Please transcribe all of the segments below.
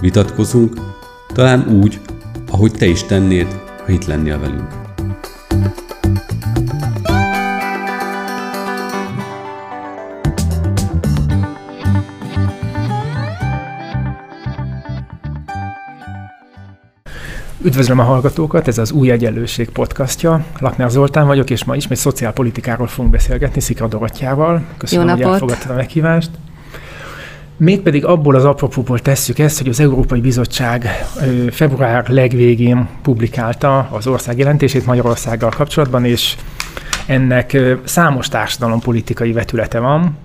vitatkozunk, talán úgy, ahogy te is tennéd, ha itt lennél velünk. Üdvözlöm a hallgatókat, ez az Új Egyenlőség podcastja. Lakner Zoltán vagyok, és ma ismét szociálpolitikáról fogunk beszélgetni Szikra Dorottyával. Köszönöm, Jó hogy napot. elfogadtad a meghívást. Mégpedig abból az apropóból tesszük ezt, hogy az Európai Bizottság február legvégén publikálta az ország jelentését Magyarországgal kapcsolatban, és ennek számos társadalompolitikai vetülete van.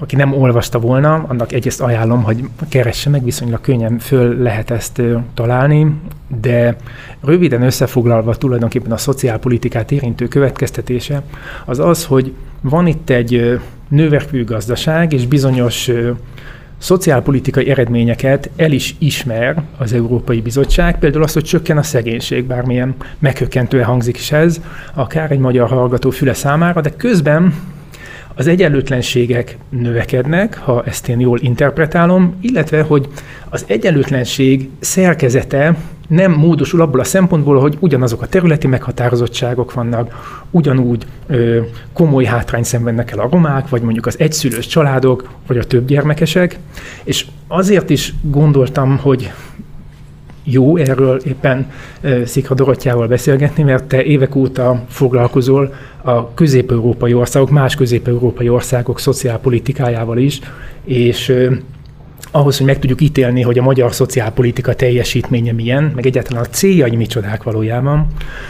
Aki nem olvasta volna, annak egyrészt ajánlom, hogy keresse meg, viszonylag könnyen föl lehet ezt találni, de röviden összefoglalva tulajdonképpen a szociálpolitikát érintő következtetése az az, hogy van itt egy növekvő gazdaság, és bizonyos szociálpolitikai eredményeket el is ismer az Európai Bizottság, például azt, hogy csökken a szegénység, bármilyen meghökkentően hangzik is ez, akár egy magyar hallgató füle számára, de közben az egyenlőtlenségek növekednek, ha ezt én jól interpretálom, illetve, hogy az egyenlőtlenség szerkezete nem módosul abból a szempontból, hogy ugyanazok a területi meghatározottságok vannak, ugyanúgy ö, komoly hátrány szenvednek el a romák, vagy mondjuk az egyszülős családok, vagy a többgyermekesek, és azért is gondoltam, hogy jó erről éppen Szikra Dorottyával beszélgetni, mert te évek óta foglalkozol a közép-európai országok, más közép-európai országok szociálpolitikájával is, és ahhoz, hogy meg tudjuk ítélni, hogy a magyar szociálpolitika teljesítménye milyen, meg egyáltalán a céljai micsodák valójában,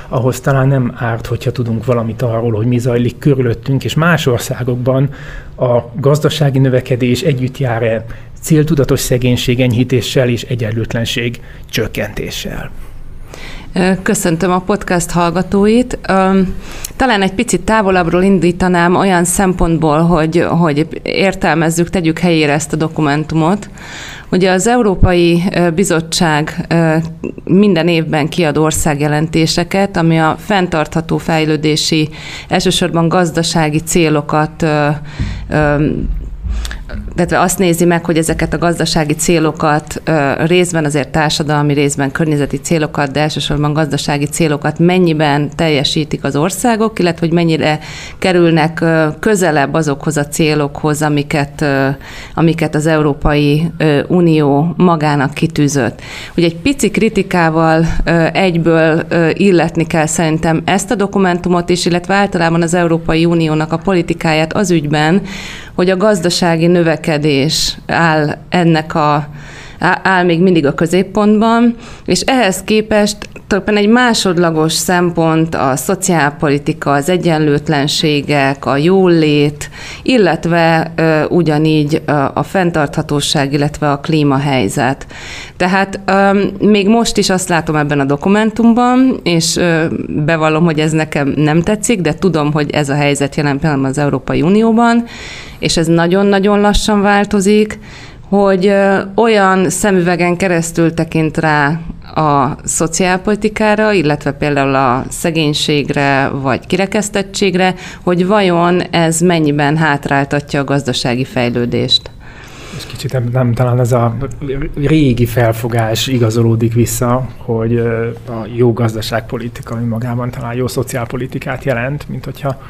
ahhoz talán nem árt, hogyha tudunk valamit arról, hogy mi zajlik körülöttünk, és más országokban a gazdasági növekedés együtt jár-e céltudatos szegénység enyhítéssel és egyenlőtlenség csökkentéssel. Köszöntöm a podcast hallgatóit. Talán egy picit távolabbról indítanám olyan szempontból, hogy, hogy értelmezzük, tegyük helyére ezt a dokumentumot. Ugye az Európai Bizottság minden évben kiad országjelentéseket, ami a fenntartható fejlődési, elsősorban gazdasági célokat illetve azt nézi meg, hogy ezeket a gazdasági célokat részben azért társadalmi, részben környezeti célokat, de elsősorban gazdasági célokat mennyiben teljesítik az országok, illetve hogy mennyire kerülnek közelebb azokhoz a célokhoz, amiket, amiket az Európai Unió magának kitűzött. Ugye egy pici kritikával egyből illetni kell szerintem ezt a dokumentumot is, illetve általában az Európai Uniónak a politikáját az ügyben, hogy a gazdasági növekedés áll ennek a áll még mindig a középpontban, és ehhez képest tulajdonképpen egy másodlagos szempont a szociálpolitika, az egyenlőtlenségek, a jólét, illetve ö, ugyanígy ö, a fenntarthatóság, illetve a klímahelyzet. Tehát ö, még most is azt látom ebben a dokumentumban, és ö, bevallom, hogy ez nekem nem tetszik, de tudom, hogy ez a helyzet jelen pillanatban az Európai Unióban, és ez nagyon-nagyon lassan változik, hogy olyan szemüvegen keresztül tekint rá a szociálpolitikára, illetve például a szegénységre vagy kirekesztettségre, hogy vajon ez mennyiben hátráltatja a gazdasági fejlődést. És kicsit nem, nem talán ez a régi felfogás igazolódik vissza, hogy a jó gazdaságpolitika önmagában talán jó szociálpolitikát jelent, mint hogyha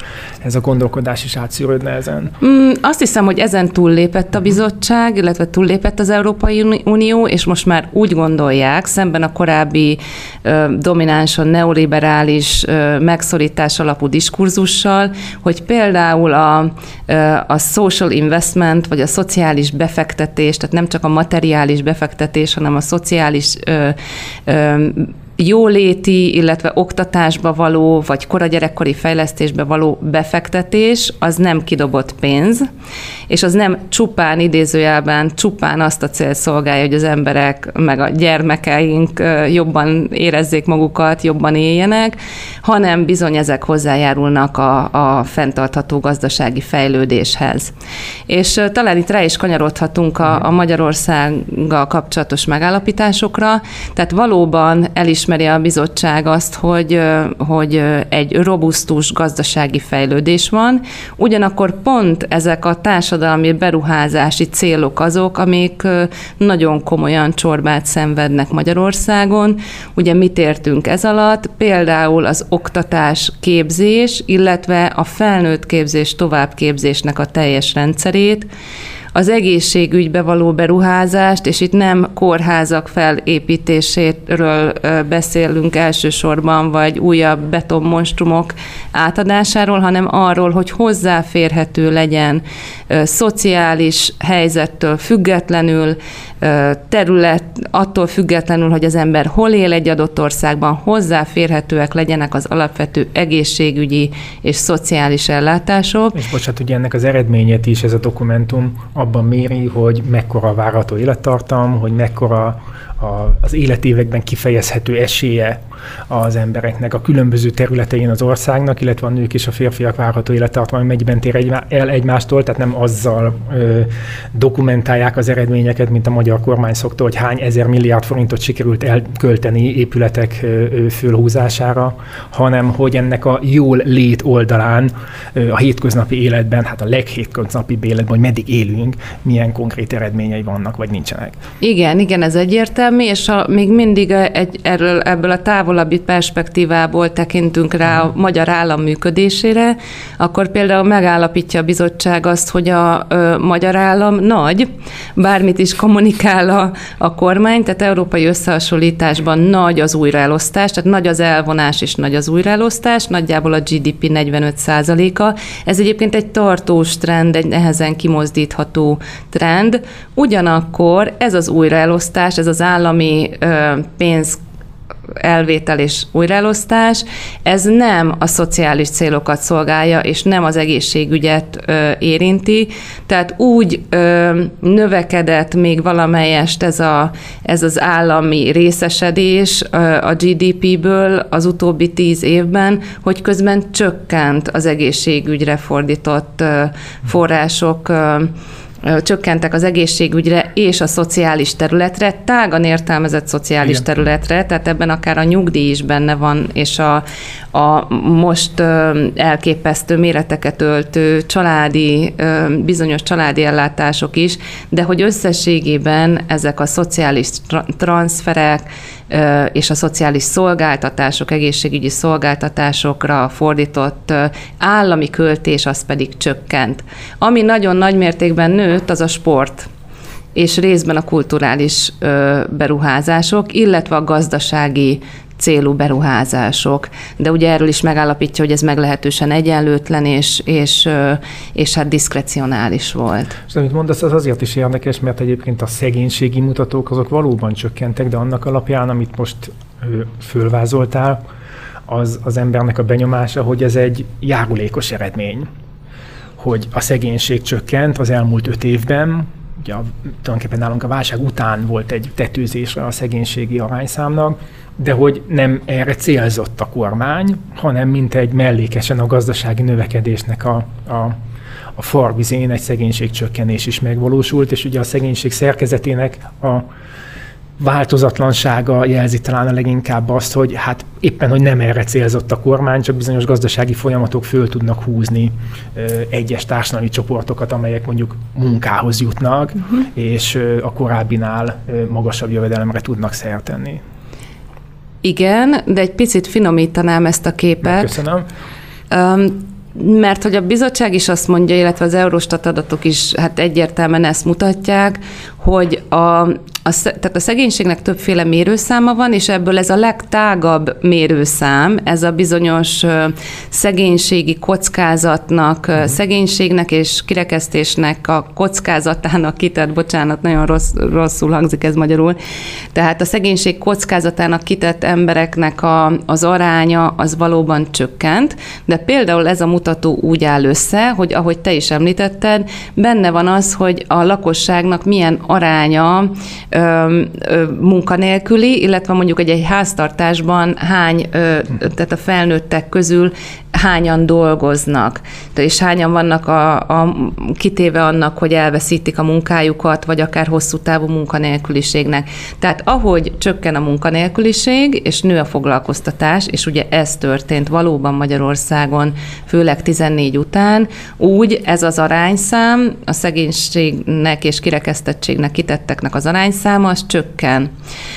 ez a gondolkodás is átszűrődne ezen. Mm, azt hiszem, hogy ezen túllépett a bizottság, illetve túllépett az Európai Uni- Unió, és most már úgy gondolják, szemben a korábbi ö, dominánson neoliberális ö, megszorítás alapú diskurzussal, hogy például a, ö, a social investment, vagy a szociális befektetés, tehát nem csak a materiális befektetés, hanem a szociális ö, ö, jóléti, illetve oktatásba való, vagy koragyerekkori fejlesztésbe való befektetés, az nem kidobott pénz, és az nem csupán idézőjelben, csupán azt a cél szolgálja, hogy az emberek, meg a gyermekeink jobban érezzék magukat, jobban éljenek, hanem bizony ezek hozzájárulnak a, a fenntartható gazdasági fejlődéshez. És talán itt rá is kanyarodhatunk a, a Magyarországgal kapcsolatos megállapításokra, tehát valóban elismeri a bizottság azt, hogy, hogy egy robusztus gazdasági fejlődés van, ugyanakkor pont ezek a társadalmi beruházási célok azok, amik nagyon komolyan csorbát szenvednek Magyarországon. Ugye mit értünk ez alatt? Például az oktatás, képzés, illetve a felnőtt képzés, továbbképzésnek a teljes rendszerét, az egészségügybe való beruházást, és itt nem kórházak felépítéséről beszélünk elsősorban, vagy újabb betonmonstrumok átadásáról, hanem arról, hogy hozzáférhető legyen szociális helyzettől függetlenül, terület, attól függetlenül, hogy az ember hol él egy adott országban, hozzáférhetőek legyenek az alapvető egészségügyi és szociális ellátások. És bocsánat, ugye ennek az eredményét is ez a dokumentum abban méri, hogy mekkora a várható élettartam, hogy mekkora a, az életévekben kifejezhető esélye az embereknek a különböző területein az országnak, illetve a nők és a férfiak várható élettartalma mennyiben tér egy, el egymástól, tehát nem azzal ö, dokumentálják az eredményeket, mint a magyar kormány szokta, hogy hány ezer milliárd forintot sikerült elkölteni épületek ö, fölhúzására, hanem hogy ennek a jól lét oldalán ö, a hétköznapi életben, hát a leghétköznapi életben, hogy meddig élünk, milyen konkrét eredményei vannak, vagy nincsenek. Igen, igen, ez egyértelmű, és a, még mindig egy, erről, ebből a távol távolabbi perspektívából tekintünk rá a magyar állam működésére, akkor például megállapítja a bizottság azt, hogy a ö, magyar állam nagy, bármit is kommunikál a, a kormány, tehát európai összehasonlításban nagy az újraelosztás, tehát nagy az elvonás és nagy az újraelosztás, nagyjából a GDP 45%-a. Ez egyébként egy tartós trend, egy nehezen kimozdítható trend. Ugyanakkor ez az újraelosztás, ez az állami ö, pénz elvétel és újraelosztás, ez nem a szociális célokat szolgálja, és nem az egészségügyet ö, érinti. Tehát úgy ö, növekedett még valamelyest ez, a, ez az állami részesedés ö, a GDP-ből az utóbbi tíz évben, hogy közben csökkent az egészségügyre fordított ö, források ö, csökkentek az egészségügyre és a szociális területre, tágan értelmezett szociális Igen. területre, tehát ebben akár a nyugdíj is benne van, és a, a most elképesztő méreteket öltő családi, bizonyos családi ellátások is, de hogy összességében ezek a szociális transferek és a szociális szolgáltatások, egészségügyi szolgáltatásokra fordított állami költés az pedig csökkent. Ami nagyon nagy mértékben nőtt, az a sport és részben a kulturális beruházások, illetve a gazdasági célú beruházások. De ugye erről is megállapítja, hogy ez meglehetősen egyenlőtlen és, és, és hát diszkrecionális volt. És amit mondasz, az azért is érdekes, mert egyébként a szegénységi mutatók azok valóban csökkentek, de annak alapján, amit most fölvázoltál, az, az embernek a benyomása, hogy ez egy járulékos eredmény hogy a szegénység csökkent az elmúlt öt évben, ugye tulajdonképpen nálunk a válság után volt egy tetőzésre a szegénységi arányszámnak, de hogy nem erre célzott a kormány, hanem mint egy mellékesen a gazdasági növekedésnek a, a, a farvizén egy szegénység csökkenés is megvalósult, és ugye a szegénység szerkezetének a változatlansága jelzi talán a leginkább azt, hogy hát éppen, hogy nem erre célzott a kormány, csak bizonyos gazdasági folyamatok föl tudnak húzni ö, egyes társadalmi csoportokat, amelyek mondjuk munkához jutnak, uh-huh. és ö, a korábbinál ö, magasabb jövedelemre tudnak szert tenni. Igen, de egy picit finomítanám ezt a képet. Köszönöm. Um, mert hogy a bizottság is azt mondja, illetve az Eurostat adatok is hát egyértelműen ezt mutatják, hogy a, a tehát a szegénységnek többféle mérőszáma van, és ebből ez a legtágabb mérőszám, ez a bizonyos szegénységi kockázatnak, szegénységnek és kirekesztésnek a kockázatának kitett, bocsánat, nagyon rossz, rosszul hangzik ez magyarul, tehát a szegénység kockázatának kitett embereknek a, az aránya az valóban csökkent, de például ez a mutató úgy áll össze, hogy ahogy te is említetted, benne van az, hogy a lakosságnak milyen aránya ö, ö, munkanélküli, illetve mondjuk egy, egy háztartásban hány, ö, tehát a felnőttek közül hányan dolgoznak, és hányan vannak a, a, kitéve annak, hogy elveszítik a munkájukat, vagy akár hosszú távú munkanélküliségnek. Tehát ahogy csökken a munkanélküliség, és nő a foglalkoztatás, és ugye ez történt valóban Magyarországon, főleg 14 után, úgy ez az arányszám, a szegénységnek és kirekesztettségnek kitetteknek az arányszáma, az csökken.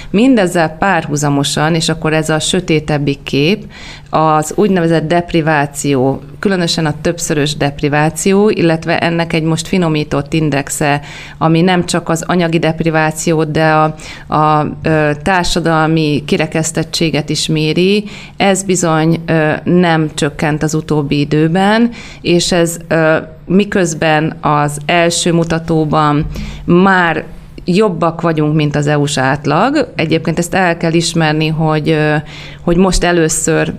Mindezzel párhuzamosan, és akkor ez a sötétebbi kép, az úgynevezett depriváció, különösen a többszörös depriváció, illetve ennek egy most finomított indexe, ami nem csak az anyagi deprivációt, de a, a, a társadalmi kirekesztettséget is méri, ez bizony nem csökkent az utóbbi időben, és ez miközben az első mutatóban már jobbak vagyunk, mint az EU-s átlag. Egyébként ezt el kell ismerni, hogy, hogy most először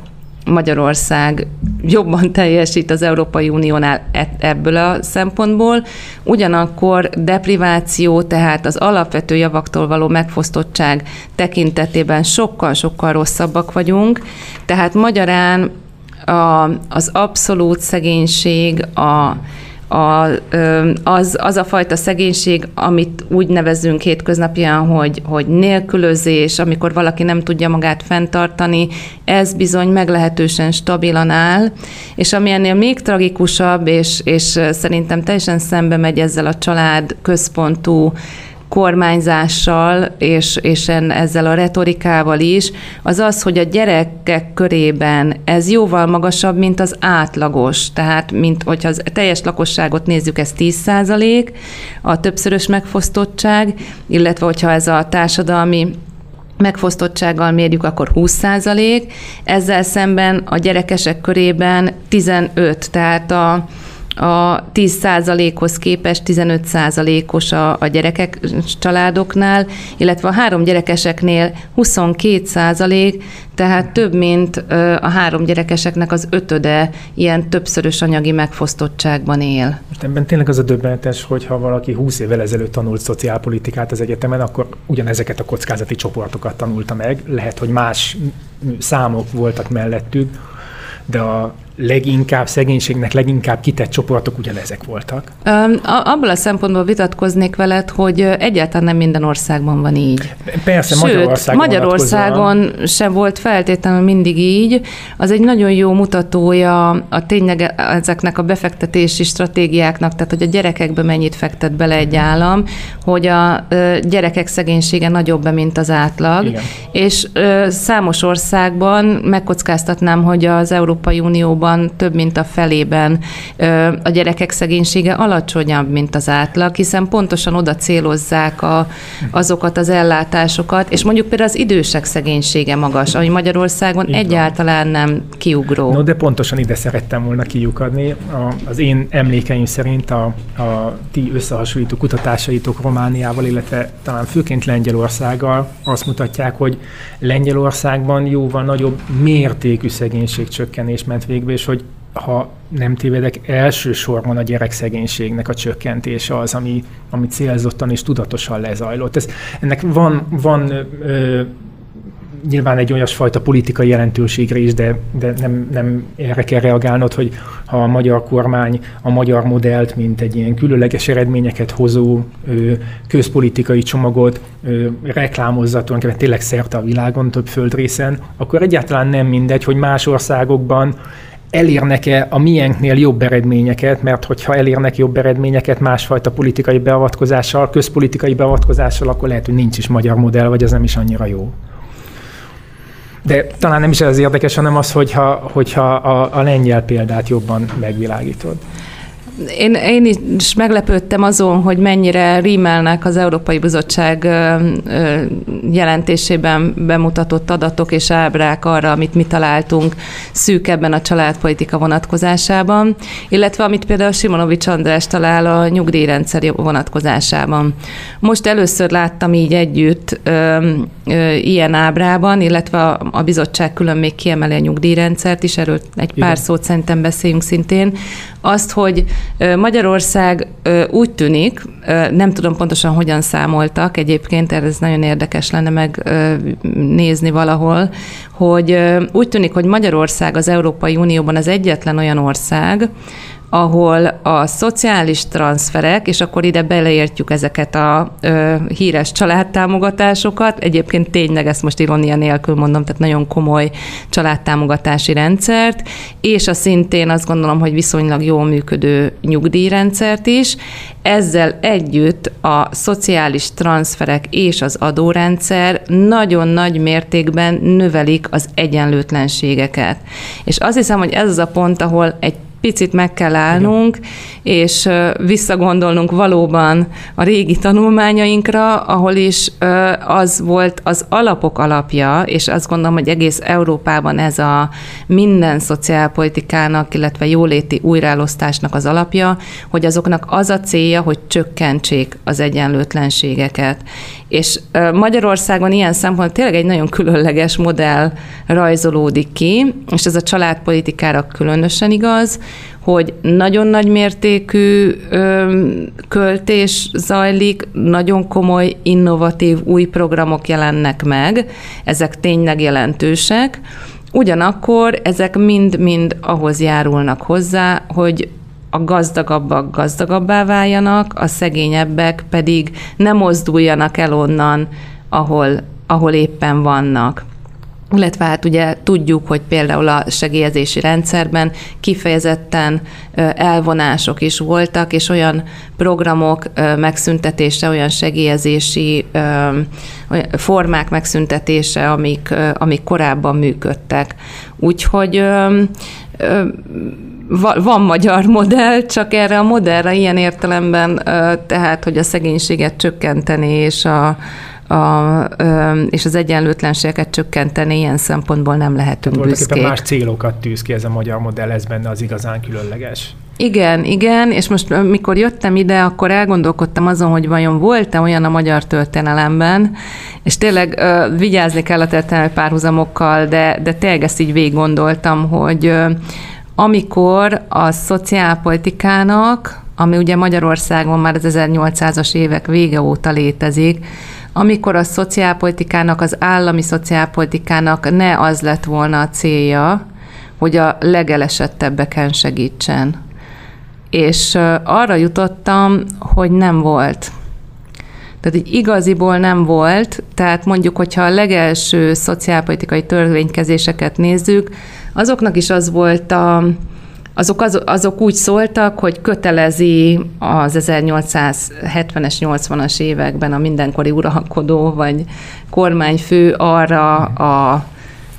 Magyarország jobban teljesít az Európai Uniónál e- ebből a szempontból, ugyanakkor depriváció, tehát az alapvető javaktól való megfosztottság tekintetében sokkal-sokkal rosszabbak vagyunk, tehát magyarán a, az abszolút szegénység, a, a, az, az a fajta szegénység, amit úgy nevezünk hétköznapian, hogy, hogy nélkülözés, amikor valaki nem tudja magát fenntartani, ez bizony meglehetősen stabilan áll, és ami ennél még tragikusabb, és, és szerintem teljesen szembe megy ezzel a család központú kormányzással és, és ezzel a retorikával is, az az, hogy a gyerekek körében ez jóval magasabb, mint az átlagos. Tehát, mint hogyha az teljes lakosságot nézzük, ez 10 százalék, a többszörös megfosztottság, illetve hogyha ez a társadalmi megfosztottsággal mérjük, akkor 20 százalék, ezzel szemben a gyerekesek körében 15, tehát a a 10%-hoz képest 15%-os a, a gyerekek családoknál, illetve a három gyerekeseknél 22%, tehát több, mint a három gyerekeseknek az ötöde ilyen többszörös anyagi megfosztottságban él. Most ebben tényleg az a döbbenetes, hogy ha valaki 20 évvel ezelőtt tanult szociálpolitikát az egyetemen, akkor ugyanezeket a kockázati csoportokat tanulta meg. Lehet, hogy más számok voltak mellettük, de a leginkább szegénységnek leginkább kitett csoportok ugyanezek voltak? Abból a szempontból vitatkoznék veled, hogy egyáltalán nem minden országban van így. Persze, Sőt, Magyarországon Magyarországon sem volt feltétlenül mindig így. Az egy nagyon jó mutatója a tényleg ezeknek a befektetési stratégiáknak, tehát hogy a gyerekekbe mennyit fektet bele egy állam, hogy a gyerekek szegénysége nagyobb, mint az átlag. Igen. És számos országban megkockáztatnám, hogy az Európai Unióban Európában több mint a felében a gyerekek szegénysége alacsonyabb, mint az átlag, hiszen pontosan oda célozzák a, azokat az ellátásokat, és mondjuk például az idősek szegénysége magas, ami Magyarországon Így egyáltalán van. nem kiugró. No, de pontosan ide szerettem volna kiukadni. A, az én emlékeim szerint a, a ti összehasonlító kutatásaitok Romániával, illetve talán főként Lengyelországgal azt mutatják, hogy Lengyelországban jóval nagyobb mértékű szegénységcsökkenés ment végbe, és hogy ha nem tévedek, elsősorban a gyerekszegénységnek a csökkentése az, ami, ami célzottan és tudatosan lezajlott. Ez, ennek van, van ö, nyilván egy olyasfajta politikai jelentőségre is, de, de nem, nem erre kell reagálnod, hogy ha a magyar kormány a magyar modellt, mint egy ilyen különleges eredményeket hozó ö, közpolitikai csomagot ö, reklámozza tulajdonképpen tényleg szerte a világon, több földrészen, akkor egyáltalán nem mindegy, hogy más országokban elérnek-e a miénknél jobb eredményeket, mert hogyha elérnek jobb eredményeket másfajta politikai beavatkozással, közpolitikai beavatkozással, akkor lehet, hogy nincs is magyar modell, vagy az nem is annyira jó. De talán nem is ez érdekes, hanem az, hogyha, hogyha a, a lengyel példát jobban megvilágítod. Én, én is meglepődtem azon, hogy mennyire rímelnek az Európai Bizottság jelentésében bemutatott adatok és ábrák arra, amit mi találtunk szűkebben a családpolitika vonatkozásában, illetve amit például Simonovics András talál a nyugdíjrendszer vonatkozásában. Most először láttam így együtt ö, ö, ilyen ábrában, illetve a, a bizottság külön még kiemeli a nyugdíjrendszert is, erről egy pár Igen. szót szerintem beszéljünk szintén, azt, hogy Magyarország úgy tűnik, nem tudom pontosan hogyan számoltak egyébként, ez nagyon érdekes lenne megnézni valahol, hogy úgy tűnik, hogy Magyarország az Európai Unióban az egyetlen olyan ország, ahol a szociális transferek, és akkor ide beleértjük ezeket a ö, híres családtámogatásokat, egyébként tényleg ezt most ironia nélkül mondom, tehát nagyon komoly családtámogatási rendszert, és a szintén azt gondolom, hogy viszonylag jól működő nyugdíjrendszert is. Ezzel együtt a szociális transferek és az adórendszer nagyon nagy mértékben növelik az egyenlőtlenségeket. És azt hiszem, hogy ez az a pont, ahol egy picit meg kell állnunk, és visszagondolnunk valóban a régi tanulmányainkra, ahol is az volt az alapok alapja, és azt gondolom, hogy egész Európában ez a minden szociálpolitikának, illetve jóléti újraelosztásnak az alapja, hogy azoknak az a célja, hogy csökkentsék az egyenlőtlenségeket. És Magyarországon ilyen szempontból tényleg egy nagyon különleges modell rajzolódik ki, és ez a családpolitikára különösen igaz, hogy nagyon nagy mértékű költés zajlik, nagyon komoly, innovatív új programok jelennek meg, ezek tényleg jelentősek, ugyanakkor ezek mind-mind ahhoz járulnak hozzá, hogy a gazdagabbak gazdagabbá váljanak, a szegényebbek pedig nem mozduljanak el onnan, ahol, ahol éppen vannak illetve hát ugye tudjuk, hogy például a segélyezési rendszerben kifejezetten elvonások is voltak, és olyan programok megszüntetése, olyan segélyezési formák megszüntetése, amik, amik korábban működtek. Úgyhogy van magyar modell, csak erre a modellre ilyen értelemben, tehát, hogy a szegénységet csökkenteni és a, a, és az egyenlőtlenségeket csökkenteni, ilyen szempontból nem lehetünk Tehát büszkék. más célokat tűz ki ez a magyar modell, ez benne az igazán különleges. Igen, igen, és most mikor jöttem ide, akkor elgondolkodtam azon, hogy vajon volt-e olyan a magyar történelemben, és tényleg uh, vigyázni kell a történelmi párhuzamokkal, de, de tényleg ezt így végig gondoltam, hogy amikor a szociálpolitikának, ami ugye Magyarországon már az 1800-as évek vége óta létezik, amikor a szociálpolitikának, az állami szociálpolitikának ne az lett volna a célja, hogy a legelesettebbeken segítsen. És arra jutottam, hogy nem volt. Tehát egy igaziból nem volt, tehát mondjuk, hogyha a legelső szociálpolitikai törvénykezéseket nézzük, azoknak is az volt a, azok, az, azok úgy szóltak, hogy kötelezi az 1870-es, 80-as években a mindenkori uralkodó vagy kormányfő arra a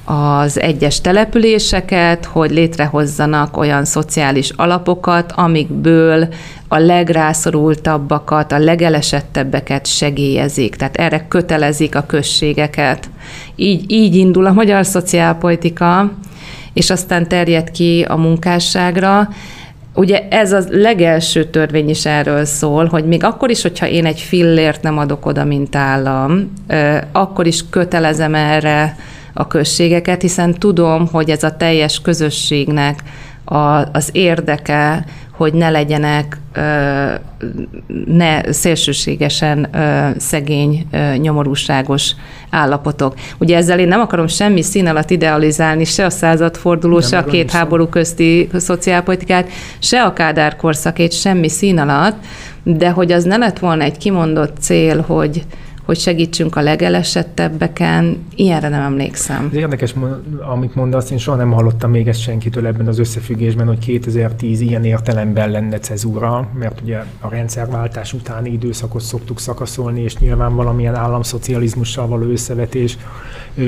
az egyes településeket, hogy létrehozzanak olyan szociális alapokat, amikből a legrászorultabbakat, a legelesettebbeket segélyezik. Tehát erre kötelezik a községeket. Így, így indul a magyar szociálpolitika, és aztán terjed ki a munkásságra. Ugye ez a legelső törvény is erről szól, hogy még akkor is, hogyha én egy fillért nem adok oda, mint állam, akkor is kötelezem erre a községeket, hiszen tudom, hogy ez a teljes közösségnek az érdeke, hogy ne legyenek ne szélsőségesen szegény, nyomorúságos állapotok. Ugye ezzel én nem akarom semmi szín alatt idealizálni se a századforduló, nem se a két háború közti szociálpolitikát, se a Kádár korszakét semmi szín alatt, de hogy az ne lett volna egy kimondott cél, hogy hogy segítsünk a legelesettebbeken. Ilyenre nem emlékszem. Ez érdekes, amit mondasz, én soha nem hallottam még ezt senkitől ebben az összefüggésben, hogy 2010 ilyen értelemben lenne cezúra, mert ugye a rendszerváltás utáni időszakot szoktuk szakaszolni, és nyilván valamilyen államszocializmussal való összevetés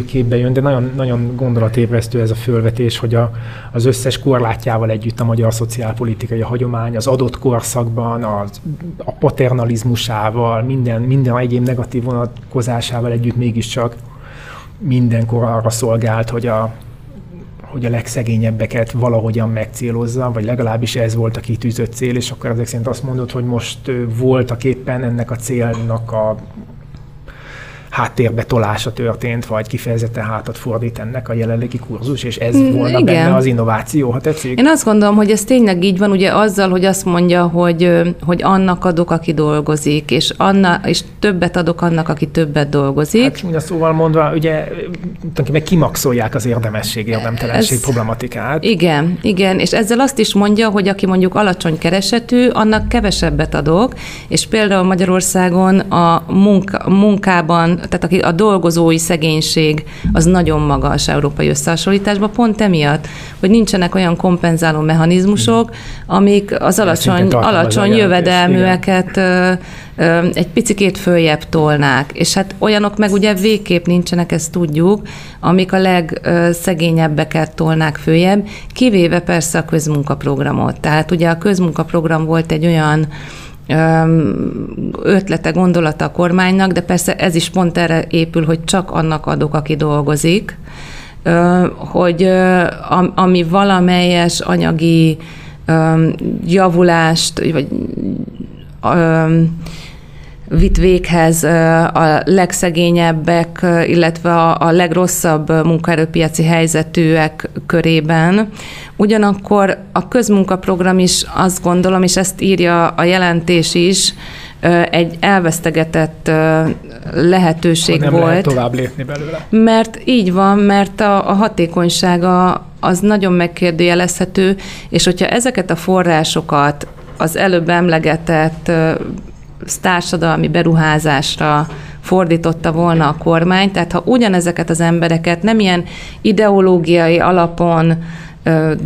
képbe jön, de nagyon, nagyon gondolatébresztő ez a fölvetés, hogy a, az összes korlátjával együtt a magyar szociálpolitikai hagyomány az adott korszakban, az, a paternalizmusával, minden, minden egyéb negatív vonatkozásával együtt mégiscsak mindenkor arra szolgált, hogy a, hogy a legszegényebbeket valahogyan megcélozza, vagy legalábbis ez volt a kitűzött cél, és akkor ezek szerint azt mondod, hogy most voltak éppen ennek a célnak a háttérbe tolása történt, vagy kifejezetten hátat fordít ennek a jelenlegi kurzus, és ez mm, volna Igen. benne az innováció, ha tetszik? Én azt gondolom, hogy ez tényleg így van, ugye azzal, hogy azt mondja, hogy, hogy annak adok, aki dolgozik, és, anna, és többet adok annak, aki többet dolgozik. Hát mindjárt szóval mondva, ugye meg kimaxolják az érdemesség, érdemtelenség ez, problematikát. Igen, igen, és ezzel azt is mondja, hogy aki mondjuk alacsony keresetű, annak kevesebbet adok, és például Magyarországon a munka, munkában tehát aki a dolgozói szegénység az nagyon magas európai összehasonlításban, pont emiatt, hogy nincsenek olyan kompenzáló mechanizmusok, amik az alacsony, alacsony jövedelműeket egy picikét följebb tolnák. És hát olyanok meg ugye végképp nincsenek, ezt tudjuk, amik a legszegényebbeket tolnák följebb, kivéve persze a közmunkaprogramot. Tehát ugye a közmunkaprogram volt egy olyan ötlete, gondolata a kormánynak, de persze ez is pont erre épül, hogy csak annak adok, aki dolgozik, hogy ami valamelyes anyagi javulást, vagy vitt véghez a legszegényebbek, illetve a legrosszabb munkaerőpiaci helyzetűek körében. Ugyanakkor a közmunkaprogram is azt gondolom, és ezt írja a jelentés is, egy elvesztegetett lehetőség nem volt. Lehet tovább lépni belőle. Mert így van, mert a, a hatékonysága az nagyon megkérdőjelezhető, és hogyha ezeket a forrásokat az előbb emlegetett társadalmi beruházásra fordította volna a kormány, tehát ha ugyanezeket az embereket nem ilyen ideológiai alapon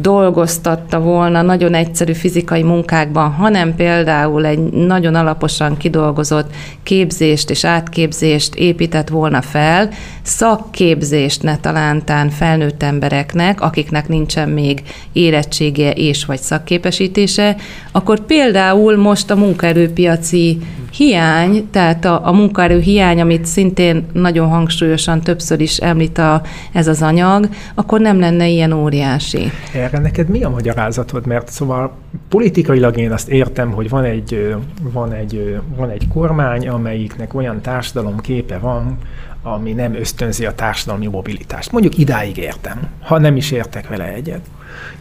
dolgoztatta volna nagyon egyszerű fizikai munkákban, hanem például egy nagyon alaposan kidolgozott képzést és átképzést épített volna fel, szakképzést ne talántán felnőtt embereknek, akiknek nincsen még érettsége és vagy szakképesítése, akkor például most a munkaerőpiaci hiány, tehát a, a munkaerő hiány, amit szintén nagyon hangsúlyosan többször is említ a, ez az anyag, akkor nem lenne ilyen óriási. Erre neked mi a magyarázatod? Mert szóval politikailag én azt értem, hogy van egy, van egy, van egy kormány, amelyiknek olyan társadalom képe van, ami nem ösztönzi a társadalmi mobilitást. Mondjuk idáig értem, ha nem is értek vele egyet.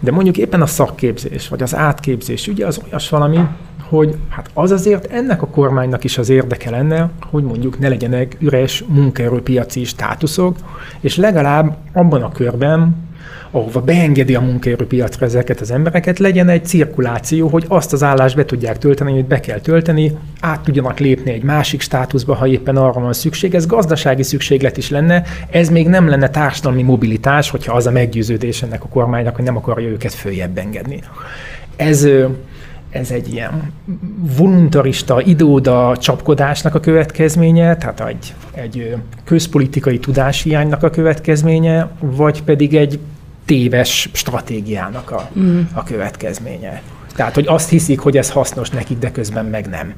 De mondjuk éppen a szakképzés, vagy az átképzés, ugye az olyas valami, hogy hát az azért ennek a kormánynak is az érdeke lenne, hogy mondjuk ne legyenek üres munkaerőpiaci státuszok, és legalább abban a körben, ahova beengedi a munkaerőpiacra ezeket az embereket, legyen egy cirkuláció, hogy azt az állást be tudják tölteni, amit be kell tölteni, át tudjanak lépni egy másik státuszba, ha éppen arra van szükség. Ez gazdasági szükséglet is lenne, ez még nem lenne társadalmi mobilitás, hogyha az a meggyőződés ennek a kormánynak, hogy nem akarja őket följebb engedni. Ez ez egy ilyen voluntarista, idóda csapkodásnak a következménye, tehát egy, egy közpolitikai tudáshiánynak a következménye, vagy pedig egy téves stratégiának a, mm. a következménye. Tehát, hogy azt hiszik, hogy ez hasznos nekik, de közben meg nem.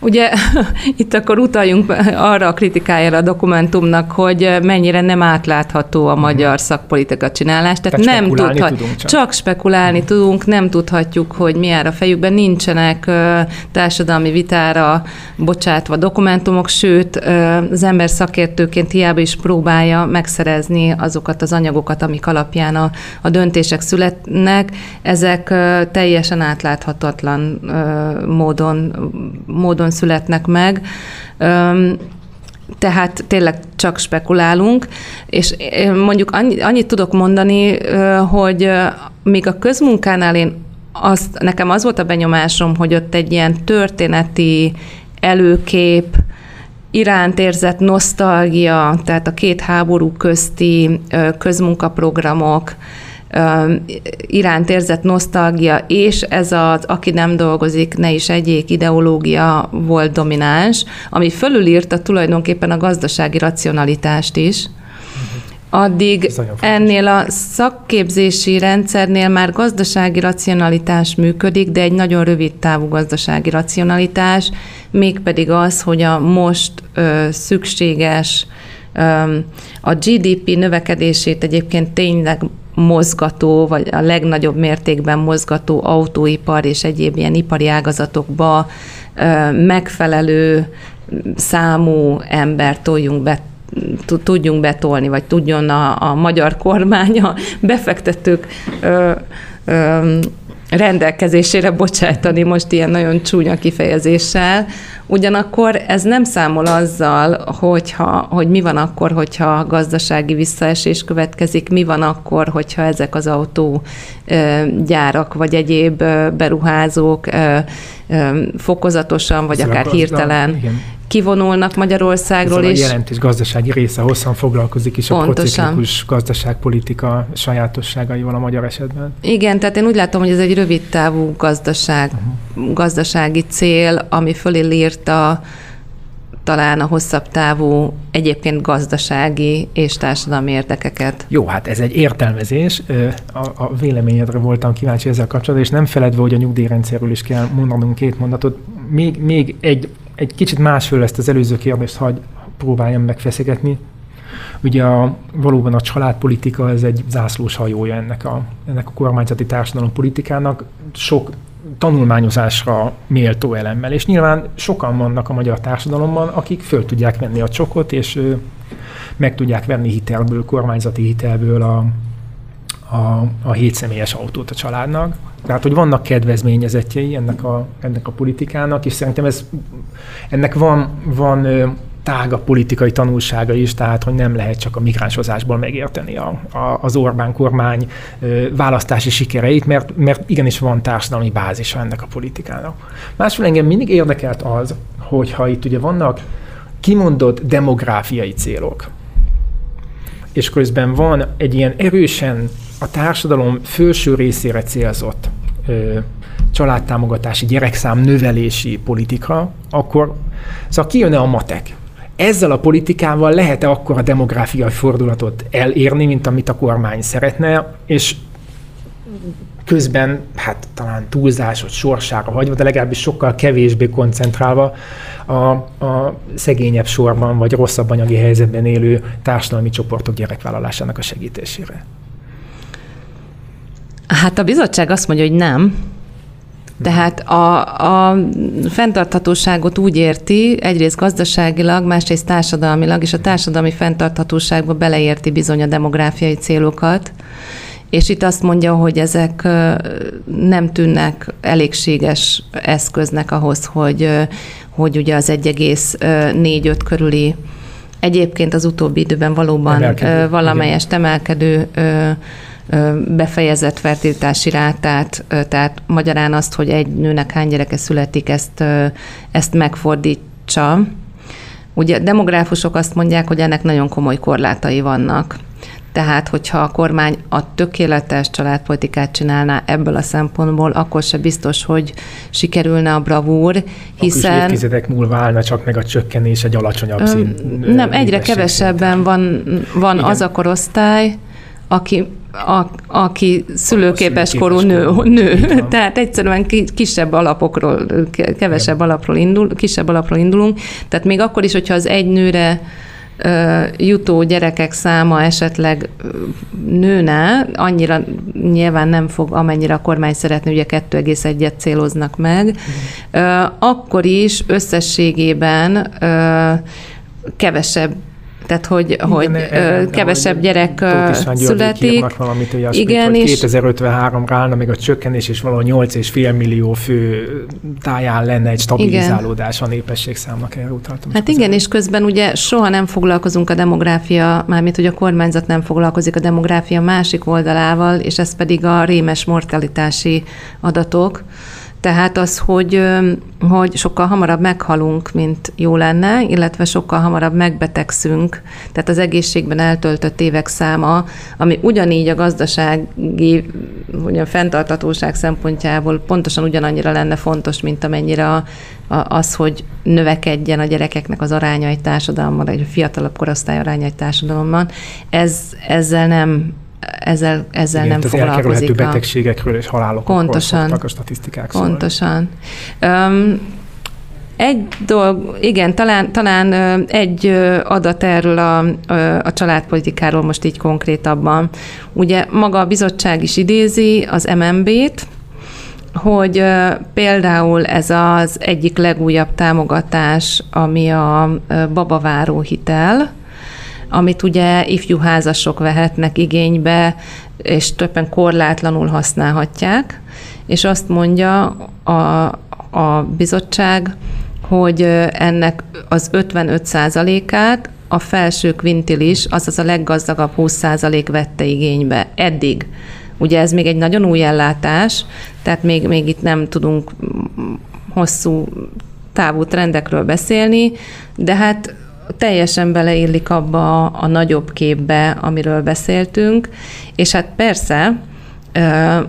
Ugye itt akkor utaljunk arra a kritikájára a dokumentumnak, hogy mennyire nem átlátható a mhm. magyar uh-huh. szakpolitika csinálás. Tehát, Tehát nem tudhat, tudunk csak. csak spekulálni uh-huh. tudunk, nem tudhatjuk, hogy mi áll a fejükben, nincsenek társadalmi vitára bocsátva dokumentumok, sőt, az ember szakértőként hiába is próbálja megszerezni azokat az anyagokat, amik alapján a, a döntések születnek, ezek teljesen átláthatatlan módon, módon születnek meg. Tehát tényleg csak spekulálunk, és mondjuk annyit, tudok mondani, hogy még a közmunkánál én azt, nekem az volt a benyomásom, hogy ott egy ilyen történeti előkép, iránt érzett nosztalgia, tehát a két háború közti közmunkaprogramok, iránt érzett nosztalgia, és ez az, aki nem dolgozik, ne is egyék ideológia volt domináns, ami fölülírta tulajdonképpen a gazdasági racionalitást is, addig ennél a szakképzési rendszernél már gazdasági racionalitás működik, de egy nagyon rövid távú gazdasági racionalitás, mégpedig az, hogy a most ö, szükséges ö, a GDP növekedését egyébként tényleg mozgató, vagy a legnagyobb mértékben mozgató autóipar és egyéb ilyen ipari ágazatokba megfelelő számú embert toljunk be tudjunk betolni, vagy tudjon a, a magyar kormány a befektetők rendelkezésére bocsátani most ilyen nagyon csúnya kifejezéssel. Ugyanakkor ez nem számol azzal, hogyha, hogy mi van akkor, hogyha gazdasági visszaesés következik, mi van akkor, hogyha ezek az autógyárak vagy egyéb beruházók fokozatosan, vagy akár hirtelen kivonulnak Magyarországról. Ez és a jelentős gazdasági része hosszan foglalkozik is Pontosan. a prociklikus gazdaságpolitika sajátosságaival a magyar esetben. Igen, tehát én úgy látom, hogy ez egy rövid távú gazdaság, uh-huh. gazdasági cél, ami fölé írta talán a hosszabb távú egyébként gazdasági és társadalmi érdekeket. Jó, hát ez egy értelmezés. A, a véleményedre voltam kíváncsi ezzel kapcsolatban, és nem feledve, hogy a nyugdíjrendszerről is kell mondanunk két mondatot. Még, még egy egy kicsit másfél ezt az előző kérdést, hogy próbáljam megfeszegetni. Ugye a, valóban a családpolitika ez egy zászlós hajója ennek a, ennek a kormányzati társadalompolitikának. Sok tanulmányozásra méltó elemmel. És nyilván sokan vannak a magyar társadalomban, akik föl tudják venni a csokot, és ö, meg tudják venni hitelből, kormányzati hitelből a, a, a hétszemélyes autót a családnak. Tehát, hogy vannak kedvezményezetjei ennek a, ennek a politikának, és szerintem ez, ennek van, van tága politikai tanulsága is, tehát hogy nem lehet csak a migránsozásból megérteni a, a, az Orbán kormány választási sikereit, mert, mert igenis van társadalmi bázisa ennek a politikának. Másfél engem mindig érdekelt az, hogyha itt ugye vannak kimondott demográfiai célok, és közben van egy ilyen erősen a társadalom felső részére célzott családtámogatási, gyerekszám növelési politika, akkor szóval kijönne a matek. Ezzel a politikával lehet-e akkor a demográfiai fordulatot elérni, mint amit a kormány szeretne, és közben, hát talán túlzásot sorsára hagyva, de legalábbis sokkal kevésbé koncentrálva a, a szegényebb sorban, vagy rosszabb anyagi helyzetben élő társadalmi csoportok gyerekvállalásának a segítésére. Hát a bizottság azt mondja, hogy nem. Tehát a, a fenntarthatóságot úgy érti, egyrészt gazdaságilag, másrészt társadalmilag, és a társadalmi fenntarthatóságba beleérti bizony a demográfiai célokat, és itt azt mondja, hogy ezek nem tűnnek elégséges eszköznek ahhoz, hogy, hogy ugye az 1,4-5 körüli egyébként az utóbbi időben valóban emelkedő, valamelyest emelkedő befejezett fertilitási rátát, tehát magyarán azt, hogy egy nőnek hány gyereke születik, ezt, ezt megfordítsa. Ugye demográfusok azt mondják, hogy ennek nagyon komoly korlátai vannak. Tehát, hogyha a kormány a tökéletes családpolitikát csinálná ebből a szempontból, akkor se biztos, hogy sikerülne a bravúr, hiszen... Akkor is évtizedek múlva állna csak meg a csökkenés egy alacsonyabb szín. Nem, egyre kevesebben van, van az a korosztály, aki a, aki szülőképes korú nő, nő. tehát egyszerűen kisebb alapokról, kevesebb alapról indul, kisebb alapról indulunk, tehát még akkor is, hogyha az egy nőre jutó gyerekek száma esetleg nőne, annyira nyilván nem fog, amennyire a kormány szeretne, ugye 2,1-et céloznak meg, akkor is összességében kevesebb tehát, hogy, Igen, hogy erre, kevesebb gyerek születik. Valamit, hogy Igen, hogy és 2053-ra állna még a csökkenés, és valahol 8,5 millió fő táján lenne egy stabilizálódás igen. a népességszámnak, erre utaltam. Hát igen, és közben ugye soha nem foglalkozunk a demográfia, mármint hogy a kormányzat nem foglalkozik a demográfia másik oldalával, és ez pedig a rémes mortalitási adatok. Tehát az, hogy, hogy sokkal hamarabb meghalunk, mint jó lenne, illetve sokkal hamarabb megbetegszünk. Tehát az egészségben eltöltött évek száma, ami ugyanígy a gazdasági, a fenntartatóság szempontjából pontosan ugyanannyira lenne fontos, mint amennyire a, a, az, hogy növekedjen a gyerekeknek az aránya egy társadalomban, egy fiatalabb korosztály aránya egy társadalomban. Ez, ezzel nem ezzel, ezzel Igen, nem foglalkozik. A betegségekről és halálokról pontosan, a statisztikák Pontosan. Um, egy dolog, igen, talán, talán egy adat erről a, a családpolitikáról most így konkrétabban. Ugye maga a bizottság is idézi az MNB-t, hogy például ez az egyik legújabb támogatás, ami a babaváró hitel, amit ugye ifjú házasok vehetnek igénybe, és többen korlátlanul használhatják, és azt mondja a, a bizottság, hogy ennek az 55%-át a felső kvintilis, azaz a leggazdagabb 20% vette igénybe eddig. Ugye ez még egy nagyon új ellátás, tehát még, még itt nem tudunk hosszú távú trendekről beszélni, de hát teljesen beleillik abba a, a nagyobb képbe, amiről beszéltünk, és hát persze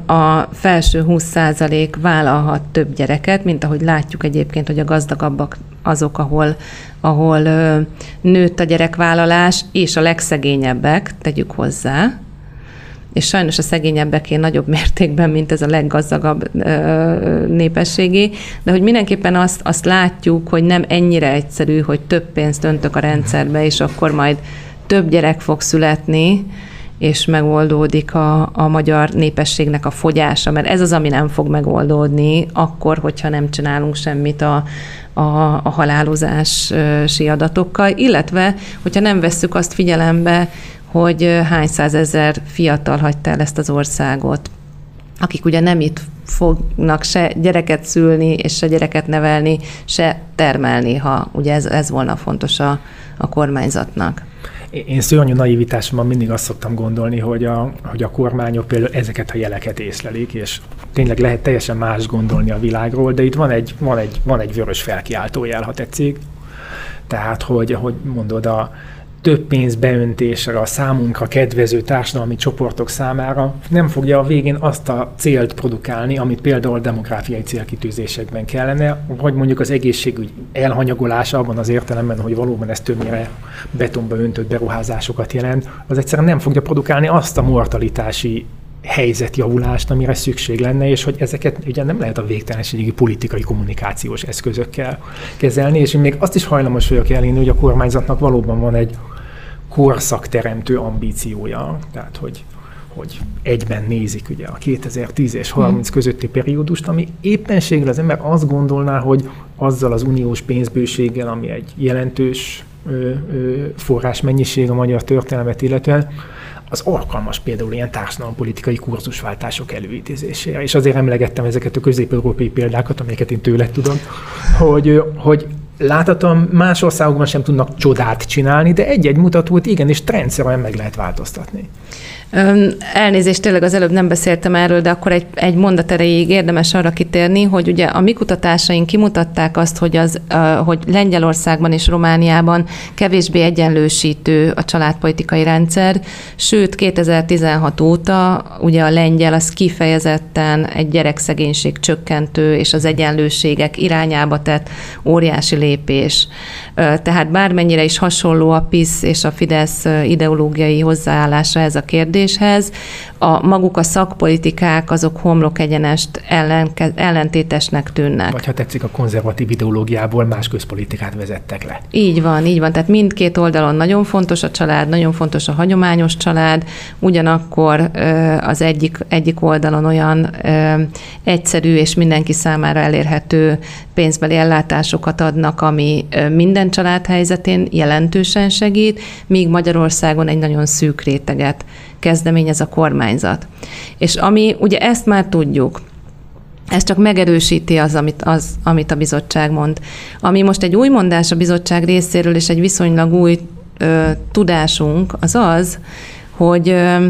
a felső 20% vállalhat több gyereket, mint ahogy látjuk egyébként, hogy a gazdagabbak azok, ahol, ahol nőtt a gyerekvállalás, és a legszegényebbek, tegyük hozzá, és sajnos a szegényebbeké nagyobb mértékben, mint ez a leggazdagabb népességé, de hogy mindenképpen azt, azt látjuk, hogy nem ennyire egyszerű, hogy több pénzt öntök a rendszerbe, és akkor majd több gyerek fog születni, és megoldódik a, a magyar népességnek a fogyása, mert ez az, ami nem fog megoldódni, akkor, hogyha nem csinálunk semmit a, a, a halálozási adatokkal, illetve, hogyha nem vesszük azt figyelembe, hogy hány százezer fiatal hagyta el ezt az országot, akik ugye nem itt fognak se gyereket szülni, és se gyereket nevelni, se termelni, ha ugye ez, ez volna fontos a, a kormányzatnak. Én szörnyű naivitásomban mindig azt szoktam gondolni, hogy a, hogy a kormányok például ezeket a jeleket észlelik, és tényleg lehet teljesen más gondolni a világról, de itt van egy, van egy, van egy vörös felkiáltójel, ha tetszik. Tehát, hogy, hogy mondod, a, több pénz beöntésre a számunkra kedvező társadalmi csoportok számára nem fogja a végén azt a célt produkálni, amit például demográfiai célkitűzésekben kellene, vagy mondjuk az egészségügy elhanyagolása abban az értelemben, hogy valóban ez többnyire betonba öntött beruházásokat jelent, az egyszerűen nem fogja produkálni azt a mortalitási helyzetjavulást, amire szükség lenne, és hogy ezeket ugye nem lehet a végtelenségi politikai kommunikációs eszközökkel kezelni, és én még azt is hajlamos vagyok elhinni, hogy a kormányzatnak valóban van egy korszakteremtő ambíciója, tehát hogy, hogy egyben nézik ugye a 2010 és 30 közötti periódust, ami éppenséggel az ember azt gondolná, hogy azzal az uniós pénzbőséggel, ami egy jelentős ö, ö, forrásmennyiség a magyar történelmet illetően, az alkalmas például ilyen társadalompolitikai kurzusváltások előidézésére. És azért emlegettem ezeket a közép-európai példákat, amelyeket én tőle tudom, hogy, hogy láthatóan más országokban sem tudnak csodát csinálni, de egy-egy mutatót igenis trendszerűen meg lehet változtatni. Elnézést, tényleg az előbb nem beszéltem erről, de akkor egy, egy mondat erejéig érdemes arra kitérni, hogy ugye a mi kutatásaink kimutatták azt, hogy, az, hogy Lengyelországban és Romániában kevésbé egyenlősítő a családpolitikai rendszer, sőt 2016 óta ugye a lengyel az kifejezetten egy gyerekszegénység csökkentő és az egyenlőségek irányába tett óriási lépés. Tehát bármennyire is hasonló a PISZ és a Fidesz ideológiai hozzáállása ez a kérdés, kérdéshez. A maguk a szakpolitikák azok homlok egyenest ellen, ellentétesnek tűnnek. Vagy ha tetszik, a konzervatív ideológiából más közpolitikát vezettek le. Így van, így van. Tehát mindkét oldalon nagyon fontos a család, nagyon fontos a hagyományos család, ugyanakkor az egyik, egyik oldalon olyan egyszerű és mindenki számára elérhető pénzbeli ellátásokat adnak, ami minden család helyzetén jelentősen segít, míg Magyarországon egy nagyon szűk réteget kezdeményez a kormányzat. És ami, ugye ezt már tudjuk, ez csak megerősíti az amit, az, amit a bizottság mond. Ami most egy új mondás a bizottság részéről, és egy viszonylag új ö, tudásunk, az az, hogy ö,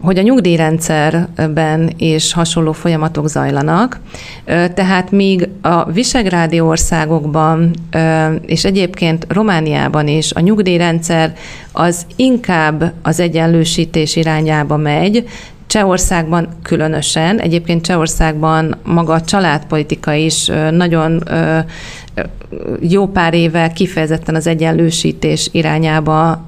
hogy a nyugdíjrendszerben is hasonló folyamatok zajlanak, tehát míg a visegrádi országokban és egyébként Romániában is a nyugdíjrendszer az inkább az egyenlősítés irányába megy, Csehországban különösen, egyébként Csehországban maga a családpolitika is nagyon jó pár éve kifejezetten az egyenlősítés irányába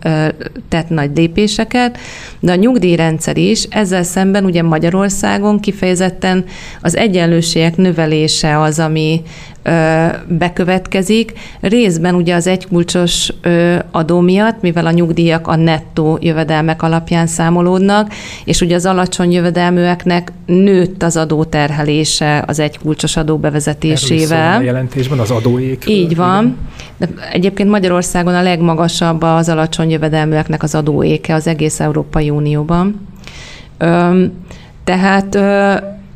tett nagy lépéseket, de a nyugdíjrendszer is ezzel szemben ugye Magyarországon kifejezetten az egyenlőségek növelése az, ami bekövetkezik. Részben ugye az egykulcsos adó miatt, mivel a nyugdíjak a nettó jövedelmek alapján számolódnak, és ugye az alacsony jövedelműeknek nőtt az adóterhelése az egykulcsos adó bevezetésével. a jelentésben az adóék. Így van. De egyébként Magyarországon a legmagasabb az alacsony jövedelműeknek az adóéke az egész Európai Unióban. Tehát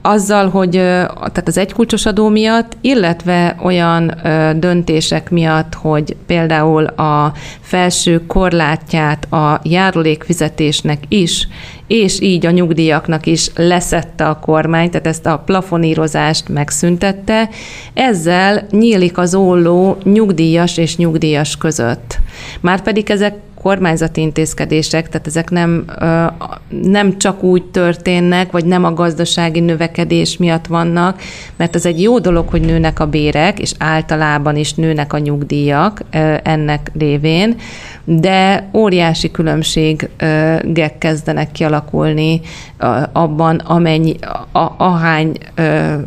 azzal, hogy tehát az egykulcsos adó miatt, illetve olyan döntések miatt, hogy például a felső korlátját a járulékfizetésnek is, és így a nyugdíjaknak is leszette a kormány, tehát ezt a plafonírozást megszüntette, ezzel nyílik az olló nyugdíjas és nyugdíjas között. Márpedig ezek kormányzati intézkedések, tehát ezek nem, nem csak úgy történnek, vagy nem a gazdasági növekedés miatt vannak, mert az egy jó dolog, hogy nőnek a bérek, és általában is nőnek a nyugdíjak ennek révén, de óriási különbségek kezdenek kialakulni abban, amennyi, a, ahány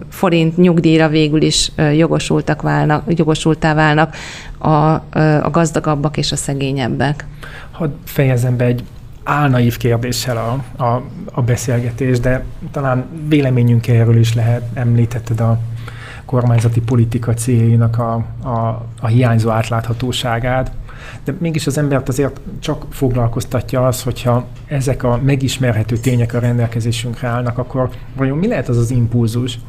forint nyugdíjra végül is jogosultak válnak, jogosultá válnak a, a gazdagabbak és a szegényebbek. Hadd fejezem be egy álnaív kérdéssel a, a, a beszélgetés, de talán véleményünk erről is lehet, említetted a kormányzati politika céljainak a, a, a hiányzó átláthatóságát, de mégis az embert azért csak foglalkoztatja az, hogyha ezek a megismerhető tények a rendelkezésünkre állnak, akkor vajon mi lehet az az impulzus,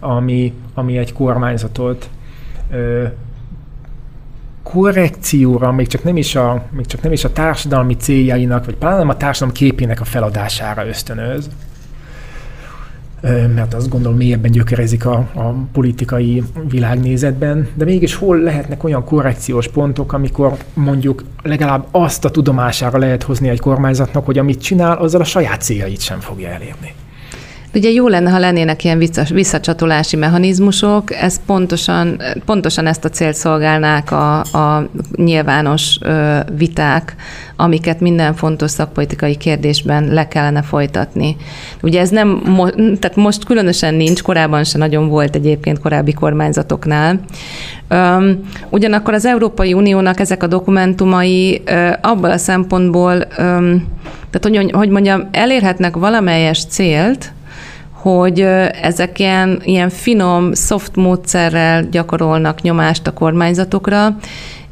ami, ami egy kormányzatot korrekcióra, még csak, nem is a, még csak nem is a társadalmi céljainak, vagy pláne nem a társadalom képének a feladására ösztönöz, mert azt gondolom mélyebben gyökerezik a, a politikai világnézetben, de mégis hol lehetnek olyan korrekciós pontok, amikor mondjuk legalább azt a tudomására lehet hozni egy kormányzatnak, hogy amit csinál, azzal a saját céljait sem fogja elérni. Ugye jó lenne, ha lennének ilyen visszacsatolási mechanizmusok, ez pontosan, pontosan ezt a célt szolgálnák a, a nyilvános viták, amiket minden fontos szakpolitikai kérdésben le kellene folytatni. Ugye ez nem, tehát most különösen nincs, korábban se nagyon volt egyébként korábbi kormányzatoknál. Ugyanakkor az Európai Uniónak ezek a dokumentumai abban a szempontból, tehát hogy mondjam, elérhetnek valamelyes célt, hogy ezek ilyen, ilyen finom, soft módszerrel gyakorolnak nyomást a kormányzatokra,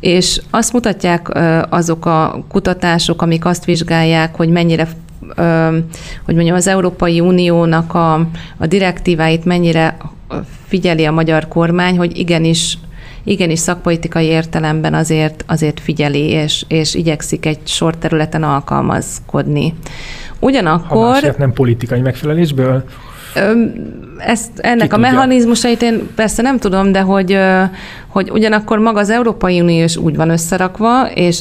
és azt mutatják azok a kutatások, amik azt vizsgálják, hogy mennyire hogy mondjam, az Európai Uniónak a, a direktíváit mennyire figyeli a magyar kormány, hogy igenis igenis szakpolitikai értelemben azért, azért figyeli, és, és igyekszik egy sor területen alkalmazkodni. Ugyanakkor... Ha nem politikai megfelelésből? Ezt, ennek Ki a mechanizmusait én persze nem tudom, de hogy, hogy ugyanakkor maga az Európai Unió is úgy van összerakva, és,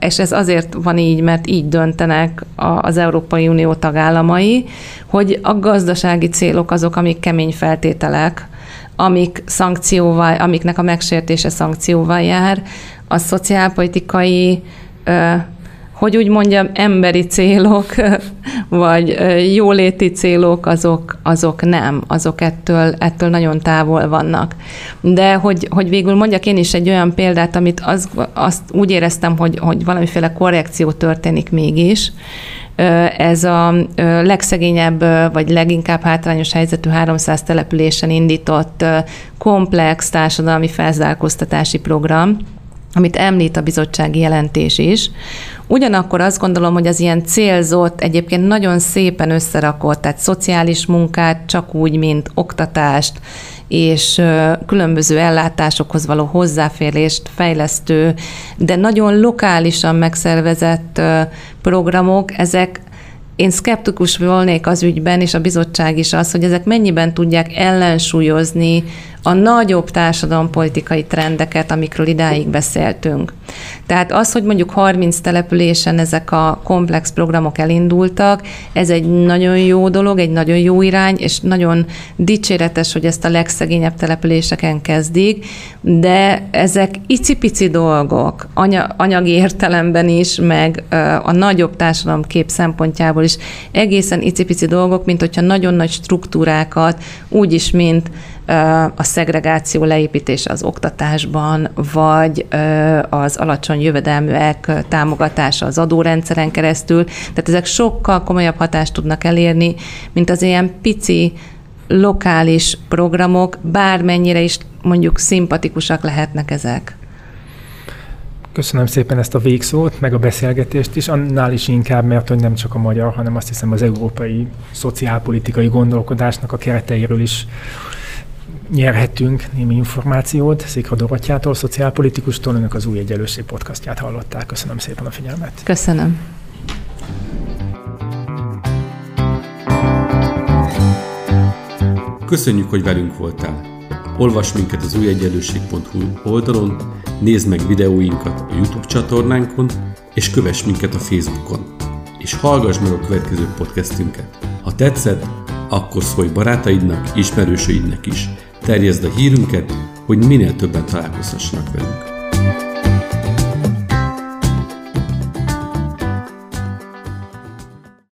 és ez azért van így, mert így döntenek az Európai Unió tagállamai, hogy a gazdasági célok azok, amik kemény feltételek, amik szankcióval, amiknek a megsértése szankcióval jár, a szociálpolitikai hogy úgy mondjam, emberi célok, vagy jóléti célok, azok, azok nem, azok ettől, ettől nagyon távol vannak. De hogy, hogy végül mondjak én is egy olyan példát, amit az, azt úgy éreztem, hogy, hogy valamiféle korrekció történik mégis, ez a legszegényebb, vagy leginkább hátrányos helyzetű 300 településen indított komplex társadalmi felzárkóztatási program, amit említ a bizottsági jelentés is. Ugyanakkor azt gondolom, hogy az ilyen célzott, egyébként nagyon szépen összerakott, tehát szociális munkát csak úgy, mint oktatást, és különböző ellátásokhoz való hozzáférést fejlesztő, de nagyon lokálisan megszervezett programok, ezek én szkeptikus volnék az ügyben, és a bizottság is az, hogy ezek mennyiben tudják ellensúlyozni a nagyobb társadalompolitikai trendeket, amikről idáig beszéltünk. Tehát az, hogy mondjuk 30 településen ezek a komplex programok elindultak, ez egy nagyon jó dolog, egy nagyon jó irány, és nagyon dicséretes, hogy ezt a legszegényebb településeken kezdik, de ezek icipici dolgok, anyagi értelemben is, meg a nagyobb társadalomkép szempontjából is egészen icipici dolgok, mint hogyha nagyon nagy struktúrákat, úgyis, mint a szegregáció leépítése az oktatásban, vagy az alacsony jövedelműek támogatása az adórendszeren keresztül. Tehát ezek sokkal komolyabb hatást tudnak elérni, mint az ilyen pici lokális programok, bármennyire is mondjuk szimpatikusak lehetnek ezek. Köszönöm szépen ezt a végszót, meg a beszélgetést is, annál is inkább, mert hogy nem csak a magyar, hanem azt hiszem az európai szociálpolitikai gondolkodásnak a kereteiről is nyerhetünk némi információt. Székra Dorottyától, szociálpolitikustól, önök az Új Egyenlőség podcastját hallották. Köszönöm szépen a figyelmet. Köszönöm. Köszönjük, hogy velünk voltál. Olvas minket az újegyenlőség.hu oldalon, nézd meg videóinkat a YouTube csatornánkon, és kövess minket a Facebookon. És hallgass meg a következő podcastünket. Ha tetszett, akkor szólj barátaidnak, ismerősöidnek is. Terjezd a hírünket, hogy minél többen találkozhassanak velünk.